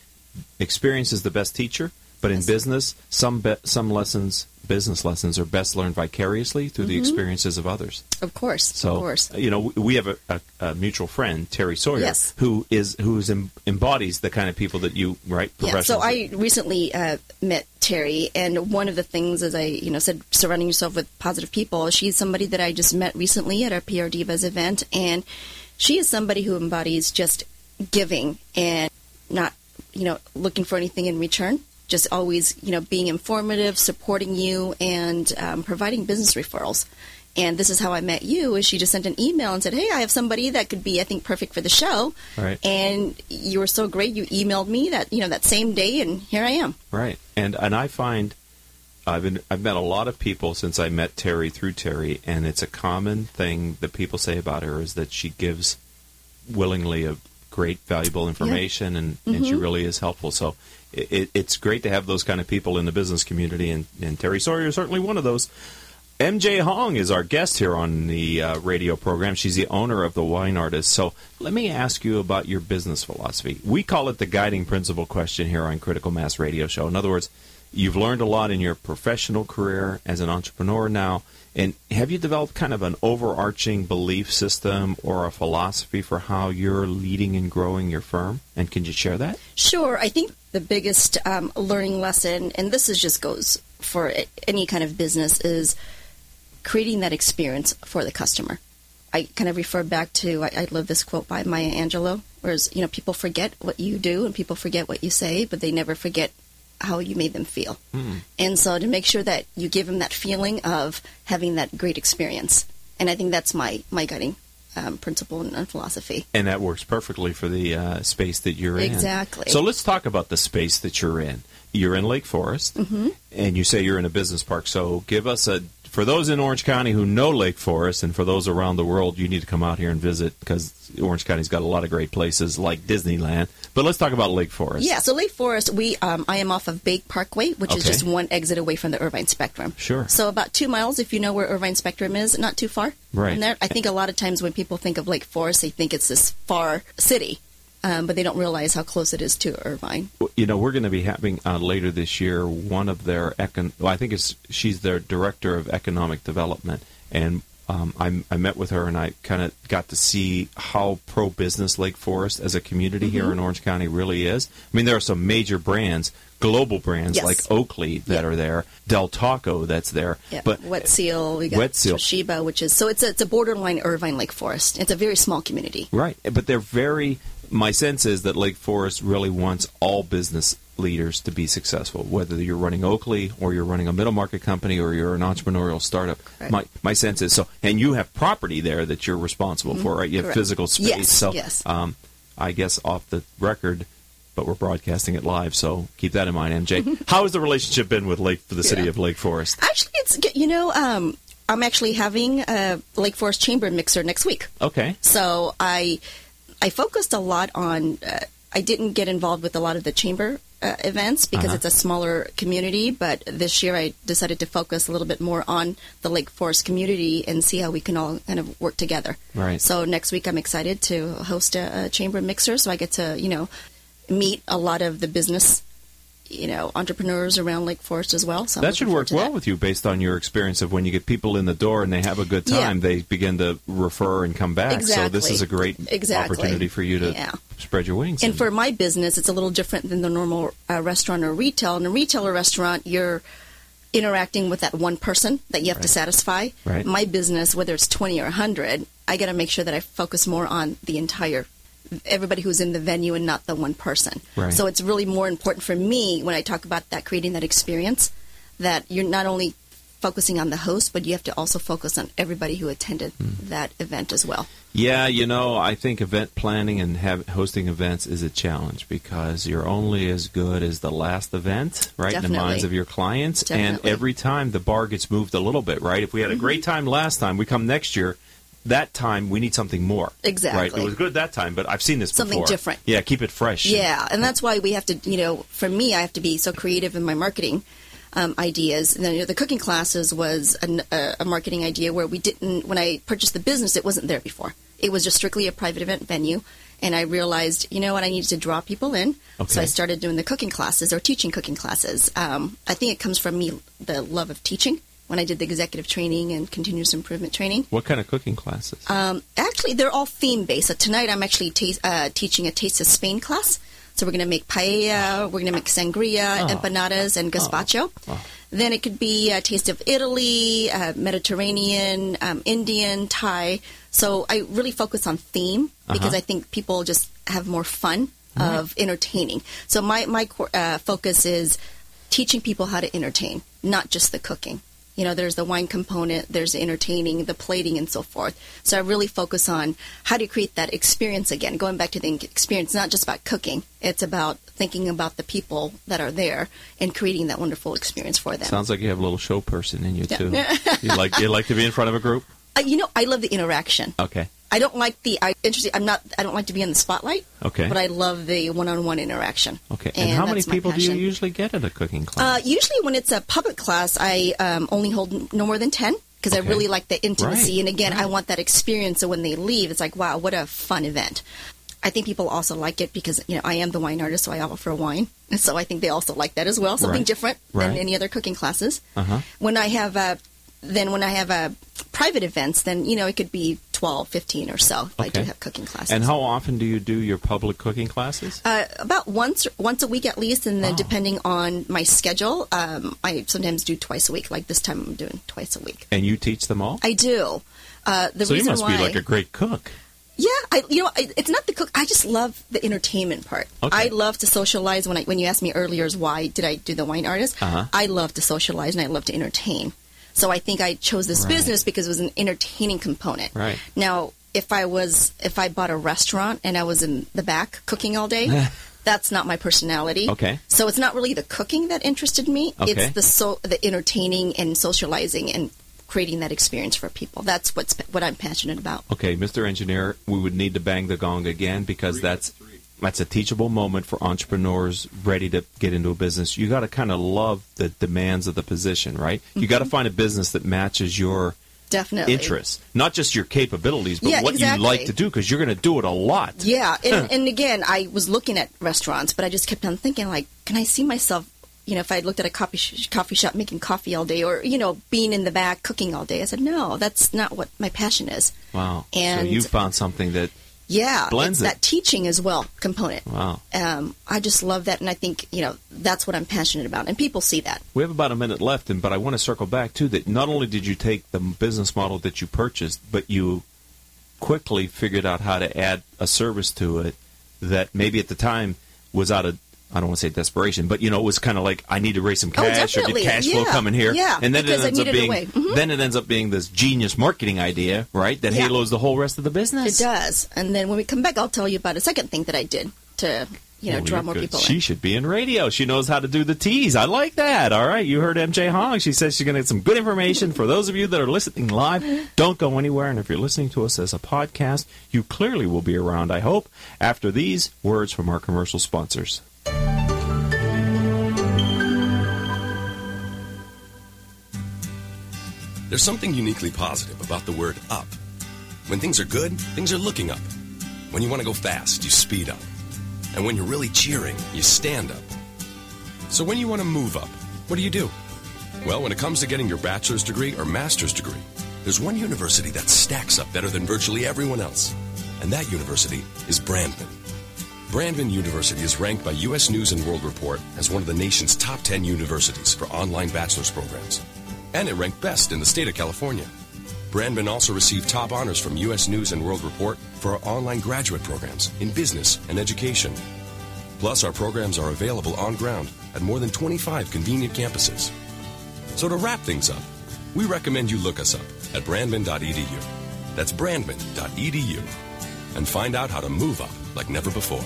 experience is the best teacher. But in yes. business, some be- some lessons, business lessons, are best learned vicariously through mm-hmm. the experiences of others. Of course, so of course. you know we have a, a, a mutual friend, Terry Sawyer, yes. who is who's em- embodies the kind of people that you right. Yeah. So I recently uh, met Terry, and one of the things, as I you know said, surrounding yourself with positive people. She's somebody that I just met recently at our PR Divas event, and she is somebody who embodies just giving and not you know looking for anything in return just always, you know, being informative, supporting you, and um, providing business referrals. And this is how I met you. Is she just sent an email and said, "Hey, I have somebody that could be, I think, perfect for the show." Right. And you were so great. You emailed me that you know that same day, and here I am. Right. And and I find I've been I've met a lot of people since I met Terry through Terry, and it's a common thing that people say about her is that she gives willingly a great valuable information, yeah. and, mm-hmm. she really is helpful. So it, it's great to have those kind of people in the business community, and, and Terry Sawyer is certainly one of those. MJ Hong is our guest here on the uh, radio program. She's the owner of the Wine Artist. So let me ask you about your business philosophy. We call it the guiding principle question here on Critical Mass Radio Show. In other words, you've learned a lot in your professional career as an entrepreneur now. And have you developed kind of an overarching belief system or a philosophy for how you're leading and growing your firm? And can you share that? Sure. I think the biggest um, learning lesson, and this is just goes for any kind of business, is creating that experience for the customer. I kind of refer back to I, I love this quote by Maya Angelou, whereas you know people forget what you do and people forget what you say, but they never forget how you made them feel. Mm. And so to make sure that you give them that feeling of having that great experience. And I think that's my, my guiding um, principle and, philosophy. And that works perfectly for the uh, space that you're in. Exactly. So let's talk about the space that you're in. You're in Lake Forest, mm-hmm. and you say you're in a business park. So give us a for those in Orange County who know Lake Forest, and for those around the world, you need to come out here and visit because Orange County's got a lot of great places like Disneyland. But let's talk about Lake Forest. Yeah, so Lake Forest, we um, I am off of Bake Parkway, which okay. is just one exit away from the Irvine Spectrum. Sure. So about two miles, if you know where Irvine Spectrum is, not too far. Right. And there, I think a lot of times when people think of Lake Forest, they think it's this far city um, but they don't realize how close it is to Irvine. You know, we're going to be having uh, later this year one of their econ. Well, I think it's she's their director of economic development, and um, I, I, met with her and I kind of got to see how pro business Lake Forest as a community mm-hmm. here in Orange County really is. I mean, there are some major brands, global brands yes. like Oakley that are there, Del Taco that's there, yeah. but Wet Seal, we got Wet Seal, Toshiba, which is so it's a, it's a borderline Irvine Lake Forest. It's a very small community, right? But they're very my sense is that Lake Forest really wants all business leaders to be successful, whether you're running Oakley or you're running a middle market company or you're an entrepreneurial startup. Right. My my sense is so, and you have property there that you're responsible mm-hmm. for, right? You have Correct. physical space. Yes. So, yes. Um, I guess off the record, but we're broadcasting it live, so keep that in mind, MJ. How has the relationship been with Lake for the city Yeah. of Lake Forest? Actually, it's you know um, I'm actually having a Lake Forest Chamber mixer next week. Okay. So I I focused a lot on. Uh, I didn't get involved with a lot of the chamber uh, events because Uh-huh. it's a smaller community. But this year I decided to focus a little bit more on the Lake Forest community and see how we can all kind of work together. Right. So next week I'm excited to host a, a chamber mixer, so I get to you know meet a lot of the business. You know, entrepreneurs around Lake Forest as well. So That should work well that. with you based on your experience of when you get people in the door and they have a good Yeah. time, they begin to refer and come back. So this is a great Exactly. opportunity for you to Yeah. spread your wings. And for my business, it's a little different than the normal uh, restaurant or retail. In a retail or restaurant, you're interacting with that one person that you have to satisfy. Right. My business, whether it's 20 or 100, I got to make sure that I focus more on the entire everybody who's in the venue and not the one person. Right. So it's really more important for me when I talk about that creating that experience that you're not only focusing on the host, but you have to also focus on everybody who attended Hmm. that event as well. Yeah, you know, I think event planning and have, hosting events is a challenge because you're only as good as the last event, right, in the minds of your clients. And every time the bar gets moved a little bit, right? If we had a great Mm-hmm. time last time, we come next year. That time we need something more. Exactly. Right? It was good that time, but I've seen this before. Something before. different. Yeah, keep it fresh. Yeah, and that's why we have to, you know, for me, I have to be so creative in my marketing um, ideas. And then you know, the cooking classes was an, a, a marketing idea where we didn't, when I purchased the business, it wasn't there before. It was just strictly a private event venue. And I realized, you know what, I needed to draw people in. Okay. So I started doing the cooking classes or teaching cooking classes. Um, I think it comes from me, the love of teaching. When I did the executive training and continuous improvement training, What kind of cooking classes? um, actually, they're all theme based. So tonight, I'm actually ta- uh, teaching a Taste of Spain class. So we're going to make paella, we're going to make sangria, Oh. empanadas, and gazpacho. Then it could be a taste of Italy, uh, Mediterranean, um, Indian, Thai. So I really focus on theme because Uh-huh. I think people just have more fun of entertaining. So my my uh, focus is teaching people how to entertain, not just the cooking. You know, there's the wine component, there's the entertaining, the plating, and so forth. So I really focus on how to create that experience again. Going back to the experience, not just about cooking; it's about thinking about the people that are there and creating that wonderful experience for them. Sounds like you have a little show person in you too. you like you like to be in front of a group. Uh, you know, I love the interaction. Okay. I don't like the. I interesting. I'm not. I don't like to be in the spotlight. Okay. But I love the one-on-one interaction. Okay. And, how many people do you usually get at a cooking Uh, class? usually, when it's a public class, I um, only hold no more than ten because Okay. I really like the intimacy. Right, And again, I want that experience. So when they leave, it's like, wow, what a fun event. I think people also like it because you know I am the wine artist, so I offer wine, and so I think they also like that as well. Something Right, different than any other cooking classes. Uh-huh. When I have a, then when I have a private events, then you know it could be 12, 15 or so. If I do have cooking classes. and how often do you do your public cooking classes? Uh, about once once a week at least, and then Oh. depending on my schedule, um, I sometimes do twice a week. Like this time, I'm doing twice a week. And you teach them all? I do. Uh, the so you must why, be like a great cook. yeah, I you know I, it's not the cook. I just love the entertainment part. Okay. I love to socialize. When I when you asked me earlier, is why did I do the wine artist? Uh-huh. I love to socialize and I love to entertain. So I think I chose this Right. business because it was an entertaining component. Right. Now, if I was if I bought a restaurant and I was in the back cooking all day, that's not my personality. Okay. So it's not really the cooking that interested me. Okay. It's the so the entertaining and socializing and creating that experience for people. That's what's what I'm passionate about. Okay, Mr. Engineer, we would need to bang the gong again because that's that's a teachable moment for entrepreneurs ready to get into a business. You got to kind of love the demands of the position, right? You got to mm-hmm. find a business that matches your Definitely. interests, not just your capabilities, but Yeah, what you like to do because you're going to do it a lot. Yeah, and, and again, I was looking at restaurants, but I just kept on thinking, like, can I see myself? You know, if I looked at a coffee sh- coffee shop making coffee all day, or you know, being in the back cooking all day, I said, no, that's not what my passion is. Wow. And- so you found something that Yeah, Blends it's it. that teaching as well component. wow. Um, I just love that, and I think you know that's what I'm passionate about, and people see that. We have about a minute left, and but I want to circle back too that not only did you take the business model that you purchased, but you quickly figured out how to add a service to it that maybe at the time was out of I don't want to say desperation, but you know it was kind of like I need to raise some Oh, cash or get cash flow Yeah. coming here, Yeah, and then it because ends up being. Mhm. then it ends up being this genius marketing idea, right? That Yeah. halos the whole rest of the business. It does, and then when we come back, I'll tell you about a second thing that I did to you know Well, draw more good. people She in. should be in radio. She knows how to do the tease. I like that. All right, you heard MJ Hong. She says she's going to get some good information for those of you that are listening live. Don't go anywhere. And if you're listening to us as a podcast, you clearly will be around, I hope, after these words from our commercial sponsors. There's something uniquely positive about the word up. When things are good, things are looking up. When you want to go fast, you speed up. And when you're really cheering, you stand up. So when you want to move up, what do you do? Well, when it comes to getting your bachelor's degree or master's degree, there's one university that stacks up better than virtually everyone else. And that university is Brandman. Brandman University is ranked by U.S. News and World Report as one of the nation's top 10 universities for online bachelor's programs. And it ranked best in the state of California. Brandman also received top honors from U.S. News and World Report for our online graduate programs in business and education. Plus, our programs are available on ground at more than 25 convenient campuses. So to wrap things up, we recommend you look us up at brandman.edu. That's brandman.edu. And find out how to move up like never before.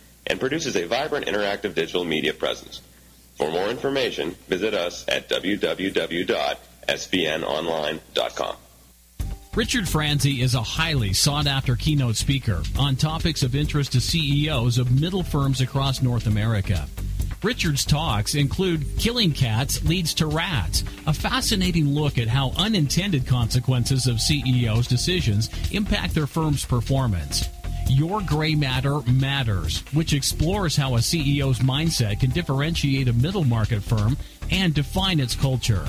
and produces a vibrant interactive digital media presence. For more information, visit us at www.sbnonline.com. Richard Franzi is a highly sought after keynote speaker on topics of interest to CEOs of middle firms across North America. Richard's talks include Killing Cats Leads to Rats, a fascinating look at how unintended consequences of CEOs' decisions impact their firm's performance. Your Gray Matter Matters, which explores how a CEO's mindset can differentiate a middle market firm and define its culture.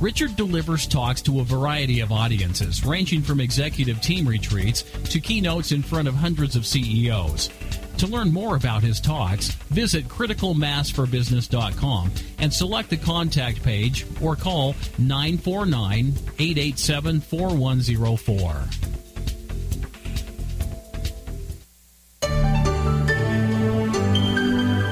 Richard delivers talks to a variety of audiences, ranging from executive team retreats to keynotes in front of hundreds of CEOs. To learn more about his talks, visit criticalmassforbusiness.com and select the contact page or call 949 887 4104.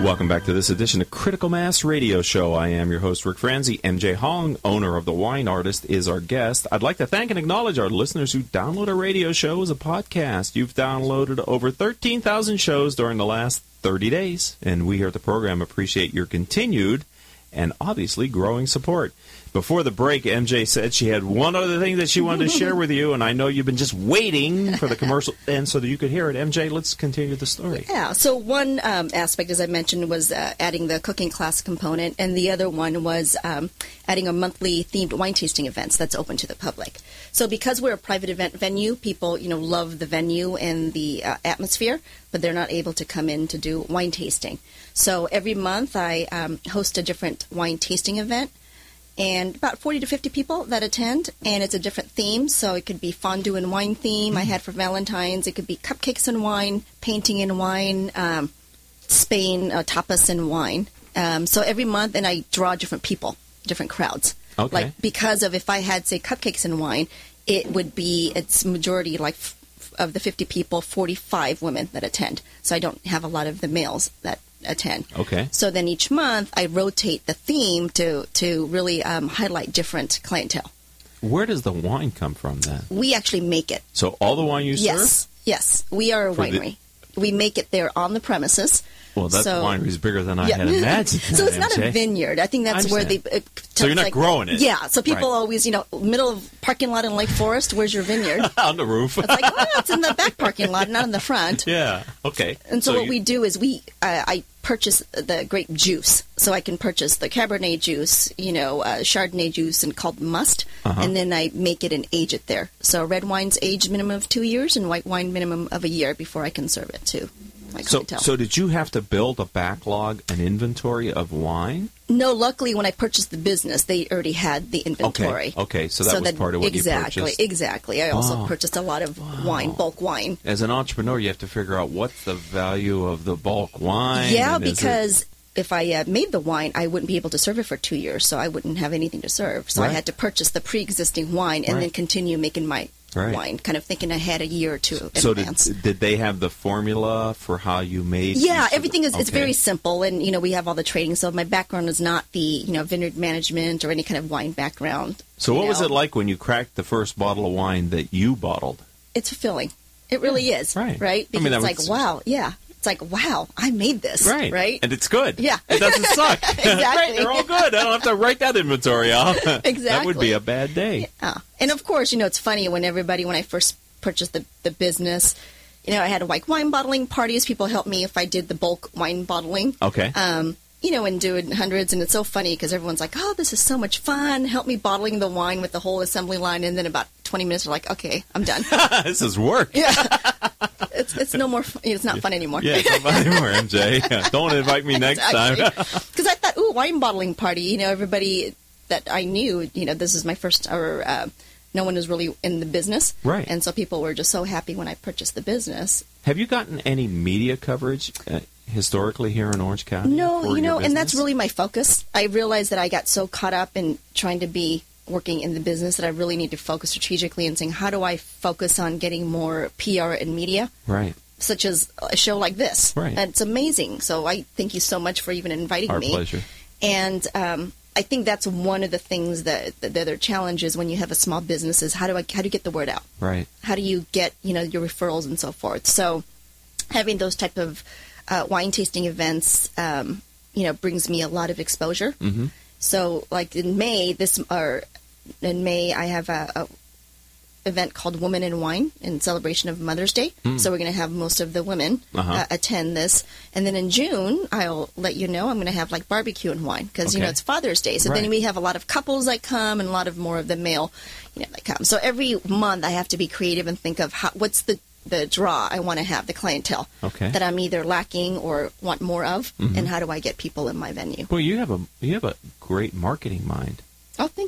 Welcome back to this edition of Critical Mass Radio Show. I am your host, Rick Franzi. MJ Hong, owner of The Wine Artist, is our guest. I'd like to thank and acknowledge our listeners who download our radio show as a podcast. You've downloaded over 13,000 shows during the last 30 days, and we here at the program appreciate your continued and obviously growing support. Before the break, MJ said she had one other thing that she wanted to share with you, and I know you've been just waiting for the commercial end so that you could hear it. MJ, let's continue the story. Yeah. So one um, aspect, as I mentioned, was uh, adding the cooking class component, and the other one was um, adding a monthly themed wine tasting events that's open to the public. So because we're a private event venue, people you know love the venue and the uh, atmosphere, but they're not able to come in to do wine tasting. So every month I um, host a different wine tasting event and about 40 to 50 people that attend and it's a different theme. So it could be fondue and wine theme i had for valentine's. It could be cupcakes and wine painting and wine um, spain uh, tapas and wine. Um, so every month and i draw different people different crowds. Okay. like because of if i had say cupcakes and wine it would be its majority like f- of the 50 people 45 women that attend. So i don't have a lot of the males that attend Okay. so then each month I rotate the theme to to really um, highlight different clientele. Where does the wine come from then? We actually make it. So all the wine you yes, serve? yes, Yes. we are a For the- winery. we make it there on the premises. Well, that So- winery is bigger than I Yeah. had imagined. so it's not a vineyard. I think that's I where they. Uh, So you're not like- growing it. Yeah. So people Right. always, you know, middle of parking lot in Lake Forest. Where's your vineyard? on the roof. It's like, oh, it's in the back parking lot, not in the front. yeah. Okay. And so, what you- we do is we uh, I purchase the grape juice, so I can purchase the Cabernet juice, you know, uh, Chardonnay juice, and called must, Uh-huh. and then I make it and age it there. So red wine's aged minimum of two years, and white wine minimum of a year before I can serve it to So, so did you have to build a backlog, an inventory of wine? no, luckily when I purchased the business, they already had the inventory. Okay, okay so that was part of what you exactly, purchased. Exactly, exactly. I also Oh. purchased a lot of wine, bulk wine. As an entrepreneur, you have to figure out what's the value of the bulk wine. Yeah, because if I uh, made the wine, I wouldn't be able to serve it for two years, so I wouldn't have anything to serve. So I had to purchase the pre-existing wine and Right. then continue making my Right. wine, kind of thinking ahead a year or two in So did, did they have the formula for how you made? Yeah, everything is it's very simple, and you know we have all the training. So my background is not the you know vineyard management or any kind of wine background. So what was it like when you cracked the first bottle of wine that you bottled? It's fulfilling. It really is. right. Right. I mean, Because it's was- like wow, yeah. It's like wow, I made this. Right. Right. And it's good. Yeah. It doesn't suck. Exactly. right. They're all good. I don't have to write that inventory off. Exactly. That would be a bad day. Yeah. And of course, you know, it's funny when everybody, when I first purchased the, the business, you know, I had a like wine bottling parties. People helped me if I did the bulk wine bottling. Okay. Um, you know, and doing hundreds. And it's so funny because everyone's like, oh, this is so much fun. Help me bottling the wine with the whole assembly line. And then about 20 minutes, they're like, okay, I'm done. this is work. yeah. It's, it's no more, fun. it's not fun anymore. Yeah, it's not fun anymore, MJ. Yeah, Don't invite me next time. Because I thought, ooh, wine bottling party. You know, everybody that I knew, you know, this is my first, or uh, no one is really in the business. Right. And so people were just so happy when I purchased the business. Have you gotten any media coverage uh, historically here in Orange County? No, you know, and that's really my focus. I realized that I got so caught up in trying to be working in the business that I really need to focus strategically and saying, how do I focus on getting more PR and media? right. Such as a show like this. Right. And it's amazing. So I thank you so much for even inviting Our me. pleasure. And um, I think that's one of the things that, that the other challenges when you have a small business is how do I how do you get the word out? Right. How do you get you know your referrals and so forth? So having those type of uh, wine tasting events, um, you know, brings me a lot of exposure. Mm-hmm. So like in May, this or in May, I have a, a event called Woman in Wine in celebration of Mother's Day. So we're going to have most of the women. Uh-huh. uh, attend this, and then in June, I'll let you know I'm going to have like barbecue and wine because you know it's Father's Day. So Right. then we have a lot of couples that come and a lot of more of the male, you know, that come. So every month I have to be creative and think of how, what's the the draw I want to have the clientele Okay. that I'm either lacking or want more of, Mm-hmm. and how do I get people in my venue? Well, you have a you have a great marketing mind.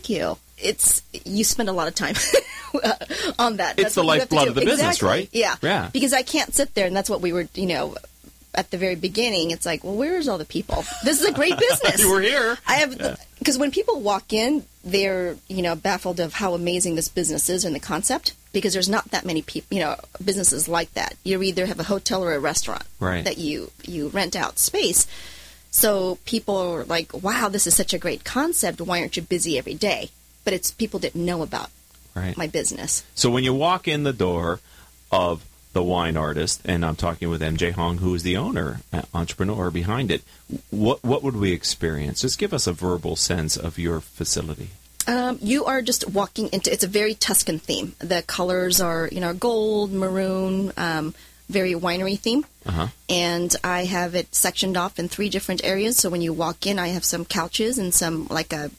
Thank you. It's you spend a lot of time on that. It's the what you have to lifeblood do. of the business, Exactly. right? Yeah, Yeah. Because I can't sit there, and that's what we were, you know, at the very beginning. It's like, well, where's all the people? This is a great business. You were here. I have because when people walk in, they're you know baffled of how amazing this business is and the concept. Because there's not that many people, you know, businesses like that. You either have a hotel or a restaurant Right. that you you rent out space. So people are like, "Wow, this is such a great concept. Why aren't you busy every day?" But it's people didn't know about Right. my business. So when you walk in the door of the wine artist, and I'm talking with MJ Hong, who is the owner, uh, entrepreneur behind it, what what would we experience? Just give us a verbal sense of your facility. Um, you are just walking into. It's a very Tuscan theme. The colors are, you know, gold, maroon, um, very winery theme. Uh-huh. And I have it sectioned off in three different areas. So when you walk in, I have some couches and some like a,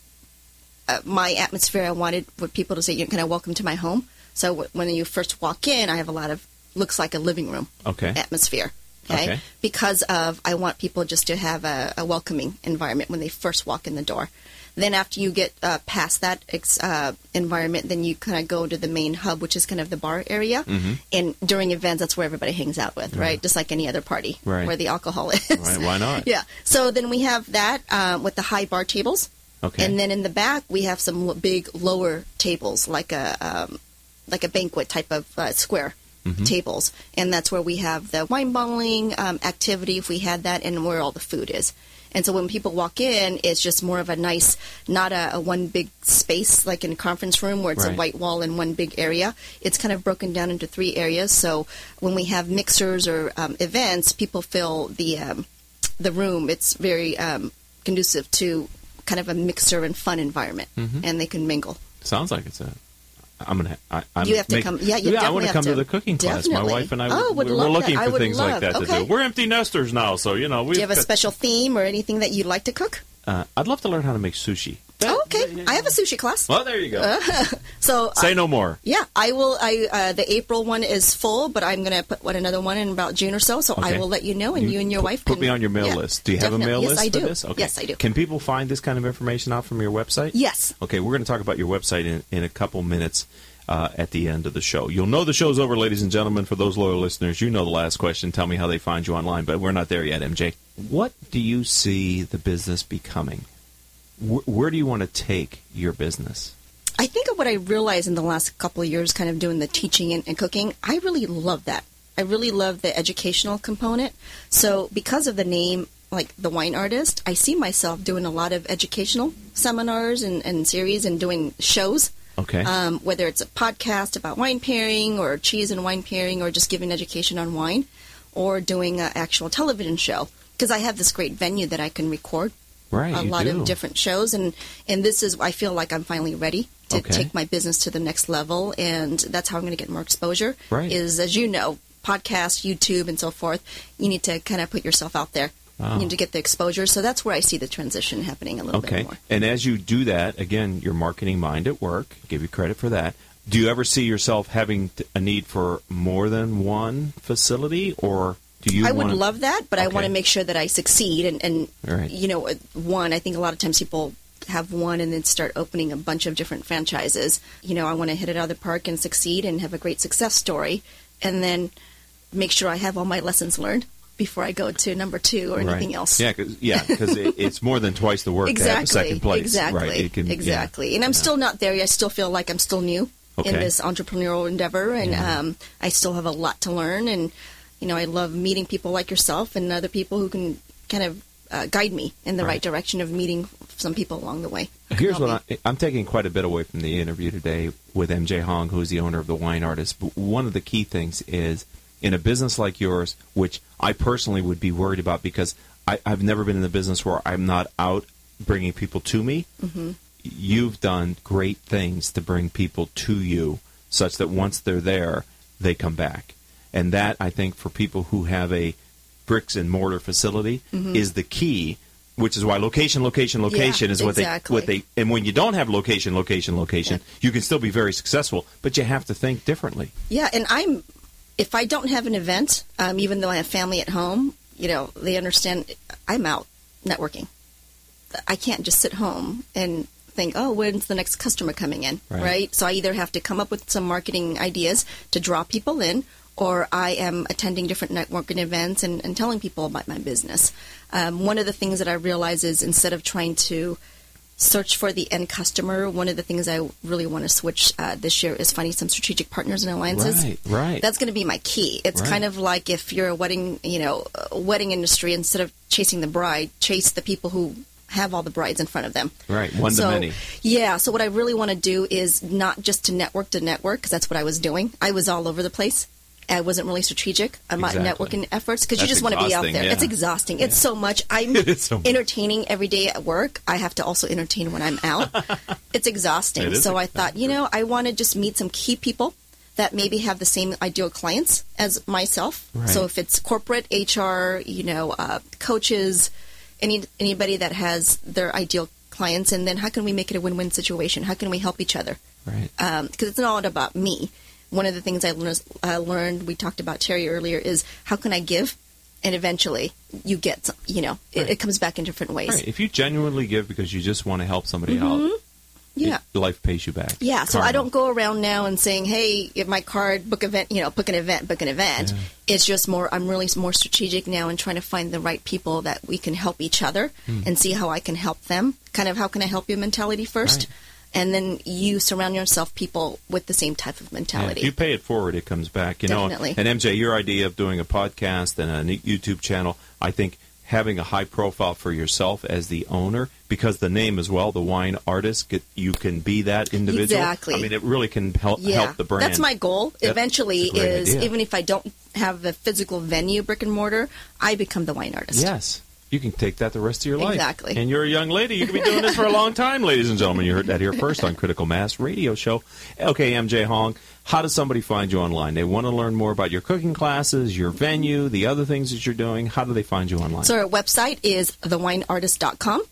a my atmosphere. I wanted for people to say, "You kind of welcome to my home." So w- when you first walk in, I have a lot of looks like a living room Okay. atmosphere. Okay? Okay. Because of I want people just to have a, a welcoming environment when they first walk in the door. Then after you get uh, past that ex, uh, environment, then you kind of go to the main hub, which is kind of the bar area. Mm-hmm. And during events, that's where everybody hangs out with, right? Just like any other party, Right. where the alcohol is. Right, why not? yeah. So then we have that um, with the high bar tables. Okay. And then in the back, we have some l- big lower tables, like a um, like a banquet type of uh, square Mm-hmm. tables, and that's where we have the wine bottling um, activity, if we had that, and where all the food is. And so when people walk in, it's just more of a nice, not a, a one big space like in a conference room where it's Right. a white wall in one big area. It's kind of broken down into three areas. So when we have mixers or um, events, people fill the um, the room. It's very um, conducive to kind of a mixer and fun environment, Mm-hmm. and they can mingle. Sounds like it's a. I'm gonna. I, I'm You have to make- come- yeah, you I definitely want to come to. to. the cooking class. My wife and I. Oh, would we're love looking that. For things like love- that to okay. do. We're empty nesters now, so you know we. Do you have a special theme or anything that you'd like to cook? Uh, I'd love to learn how to make sushi. Oh, okay, I have a sushi class. Well, there you go. So uh, Say no more. Yeah, I will. I uh, the April one is full, but I'm going to put what another one in about June or so. So I will let you know, and you, and your put, wife put can me on your mail yeah, list. Do you have a definitely. mail yes, list I for do. this? Okay. Yes, I do. Can people find this kind of information out from your website? yes. Okay, we're going to talk about your website in, in a couple minutes. uh, at the end of the show. You'll know the show's over, ladies and gentlemen. For those loyal listeners, you know the last question. Tell me how they find you online, but we're not there yet, MJ. What do you see the business becoming? Wh- where do you want to take your business? I think of what I realized in the last couple of years, kind of doing the teaching and, and cooking. I really love that. I really love the educational component. So, because of the name, like the wine artist, I see myself doing a lot of educational seminars and, and series and doing shows. Okay. Um, whether it's a podcast about wine pairing or cheese and wine pairing or just giving education on wine or doing an actual television show. Because I have this great venue that I can record Right, a lot do. of different shows and and this is I feel like I'm finally ready to Okay. take my business to the next level and that's how I'm going to get more exposure Right. is as you know podcast YouTube and so forth you need to kind of put yourself out there Wow. you need ah. to get the exposure so that's where I see the transition happening a little Okay. bit more And as you do that, again, your marketing mind at work, give you credit for that. Do you ever see yourself having a need for more than one facility, or do you? I would wanna- love that, but I want to make sure that I succeed. And, and right. you know, uh, one, I think a lot of times people have one and then start opening a bunch of different franchises. You know, I want to hit it out of the park and succeed and have a great success story, and then make sure I have all my lessons learned before I go to number two or Right. anything else. Yeah, cause, yeah, 'cause it, it's more than twice the work to have a Exactly. second place. Exactly. Right. Can- yeah. exactly. And I'm still not there. Yet. I still feel like I'm still new Okay. in this entrepreneurial endeavor, and Yeah. um, I still have a lot to learn. And you know, I love meeting people like yourself and other people who can kind of uh, guide me in the right. Right. direction of meeting some people along the way. Here's what I, I'm taking quite a bit away from the interview today with MJ Hong, who's the owner of the Wine Artist. But one of the key things is in a business like yours, which I personally would be worried about because I, I've never been in the business where I'm not out bringing people to me. hmm You've done great things to bring people to you, such that once they're there, they come back. And that I think for people who have a bricks and mortar facility Mhm. is the key. Which is why location, location, location Yeah, is what exactly. they what they and when you don't have location, location, location, you can still be very successful, but you have to think differently. Yeah, and I'm if I don't have an event, um, even though I have family at home, you know, they understand I'm out networking. I can't just sit home and think, oh, when's the next customer coming in, Right. right? So I either have to come up with some marketing ideas to draw people in, or I am attending different networking events and, and telling people about my business. Um, one of the things that I realize is instead of trying to search for the end customer, one of the things I really want to switch uh, this year is finding some strategic partners and alliances. Right, right. That's going to be my key. It's Right. kind of like if you're a wedding, you know, wedding industry, instead of chasing the bride, chase the people who have all the brides in front of them. Right, one so, to many. Yeah. So what I really want to do is not just to network to network because that's what I was doing. I was all over the place. I wasn't really strategic on my Exactly. networking efforts because you just want to be out there. yeah. It's exhausting. It's so much. I'm so much. entertaining every day at work. I have to also entertain when I'm out. it's exhausting. It so I thought, you know, I want to just meet some key people that maybe have the same ideal clients as myself. Right. So if it's corporate, HR, you know, uh, coaches, any anybody that has their ideal clients, and then how can we make it a win-win situation? How can we help each other? Right. Because it's not about me. One of the things I learned, uh, learned, we talked about Terry earlier, is how can I give, and eventually you get, some, you know, it, it comes back in different ways. Right. If you genuinely give because you just want to help somebody Mhm. out, Yeah. it- life pays you back. Yeah, so Karma. I don't go around now and saying, "Hey, if my card book event, you know, book an event, book an event." It's just more. I'm really more strategic now and trying to find the right people that we can help each other Hmm. and see how I can help them. Kind of how can I help you mentality first, and then you surround yourself people with the same type of Yeah, mentality. if you pay it forward, it comes back. You Definitely. know, and MJ, your idea of doing a podcast and a YouTube channel, I think having a high profile for yourself as the owner, because the name as well, the wine artist, get, you can be that individual. Exactly. I mean, it really can help yeah, help the brand. that's my goal. Yep, Eventually, it's a great is idea. even if I don't have a physical venue, brick and mortar, I become the wine artist. Yes. You can take that the rest of your life. Exactly. And you're a young lady. You can be doing this for a long time, ladies and gentlemen. You heard that here first on Critical Mass Radio Show. Okay, MJ Hong, how does somebody find you online? They want to learn more about your cooking classes, your venue, the other things that you're doing. How do they find you online? So our website is thewineartist.com.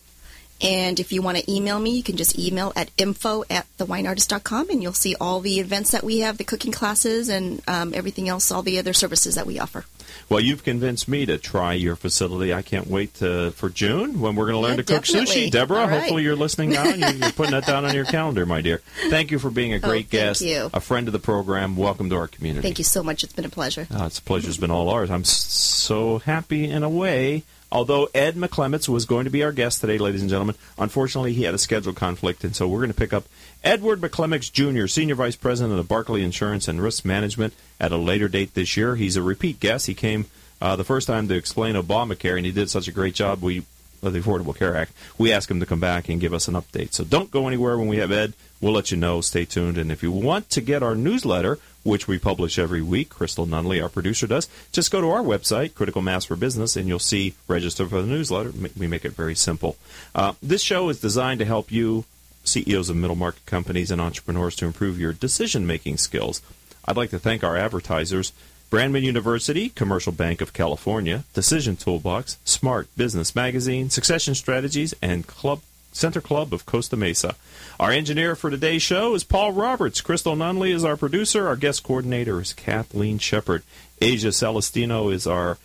And if you want to email me, you can just email at info at thewineartist.com and you'll see all the events that we have, the cooking classes, and um, everything else, all the other services that we offer. Well, you've convinced me to try your facility. I can't wait to, for June when we're going to learn Yeah, to cook sushi. Deborah, right. hopefully you're listening now and you're, you're putting that down on your calendar, my dear. Thank you for being a oh, great Oh, thank guest, you. a friend of the program. Welcome to our community. Thank you so much. It's been a pleasure. Oh, it's a pleasure. It's been all ours. I'm so happy in a way. Although Ed McClements was going to be our guest today, ladies and gentlemen, unfortunately he had a schedule conflict, and so we're going to pick up Edward McClements Jr., Senior Vice President of Barclay Insurance and Risk Management, at a later date this year. He's a repeat guest. He came uh, the first time to explain Obamacare, and he did such a great job. We of the Affordable Care Act. We ask him to come back and give us an update. So don't go anywhere when we have Ed. We'll let you know. Stay tuned. And if you want to get our newsletter, which we publish every week, Crystal Nunley, our producer, does, just go to our website, Critical Mass for Business, and you'll see register for the newsletter. We make it very simple. Uh, this show is designed to help you, CEOs of middle market companies and entrepreneurs, to improve your decision making skills. I'd like to thank our advertisers. Brandman University, Commercial Bank of California, Decision Toolbox, Smart Business Magazine, Succession Strategies, and Club Center Club of Costa Mesa. Our engineer for today's show is Paul Roberts. Crystal Nunley is our producer. Our guest coordinator is Kathleen Shepard. Asia Celestino is our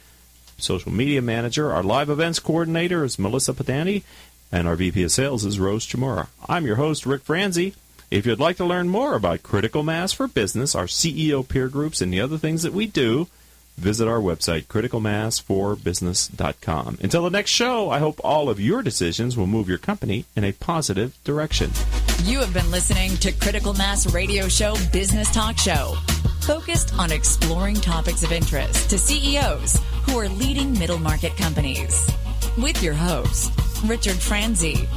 social media manager. Our live events coordinator is Melissa Padani. And our VP of Sales is Rose Chamora. I'm your host, Rick Franzi. If you'd like to learn more about Critical Mass for Business, our CEO peer groups, and the other things that we do, visit our website, criticalmassforbusiness.com. Until the next show, I hope all of your decisions will move your company in a positive direction. You have been listening to Critical Mass Radio Show Business Talk Show, focused on exploring topics of interest to CEOs who are leading middle market companies. With your host, Richard Franzi.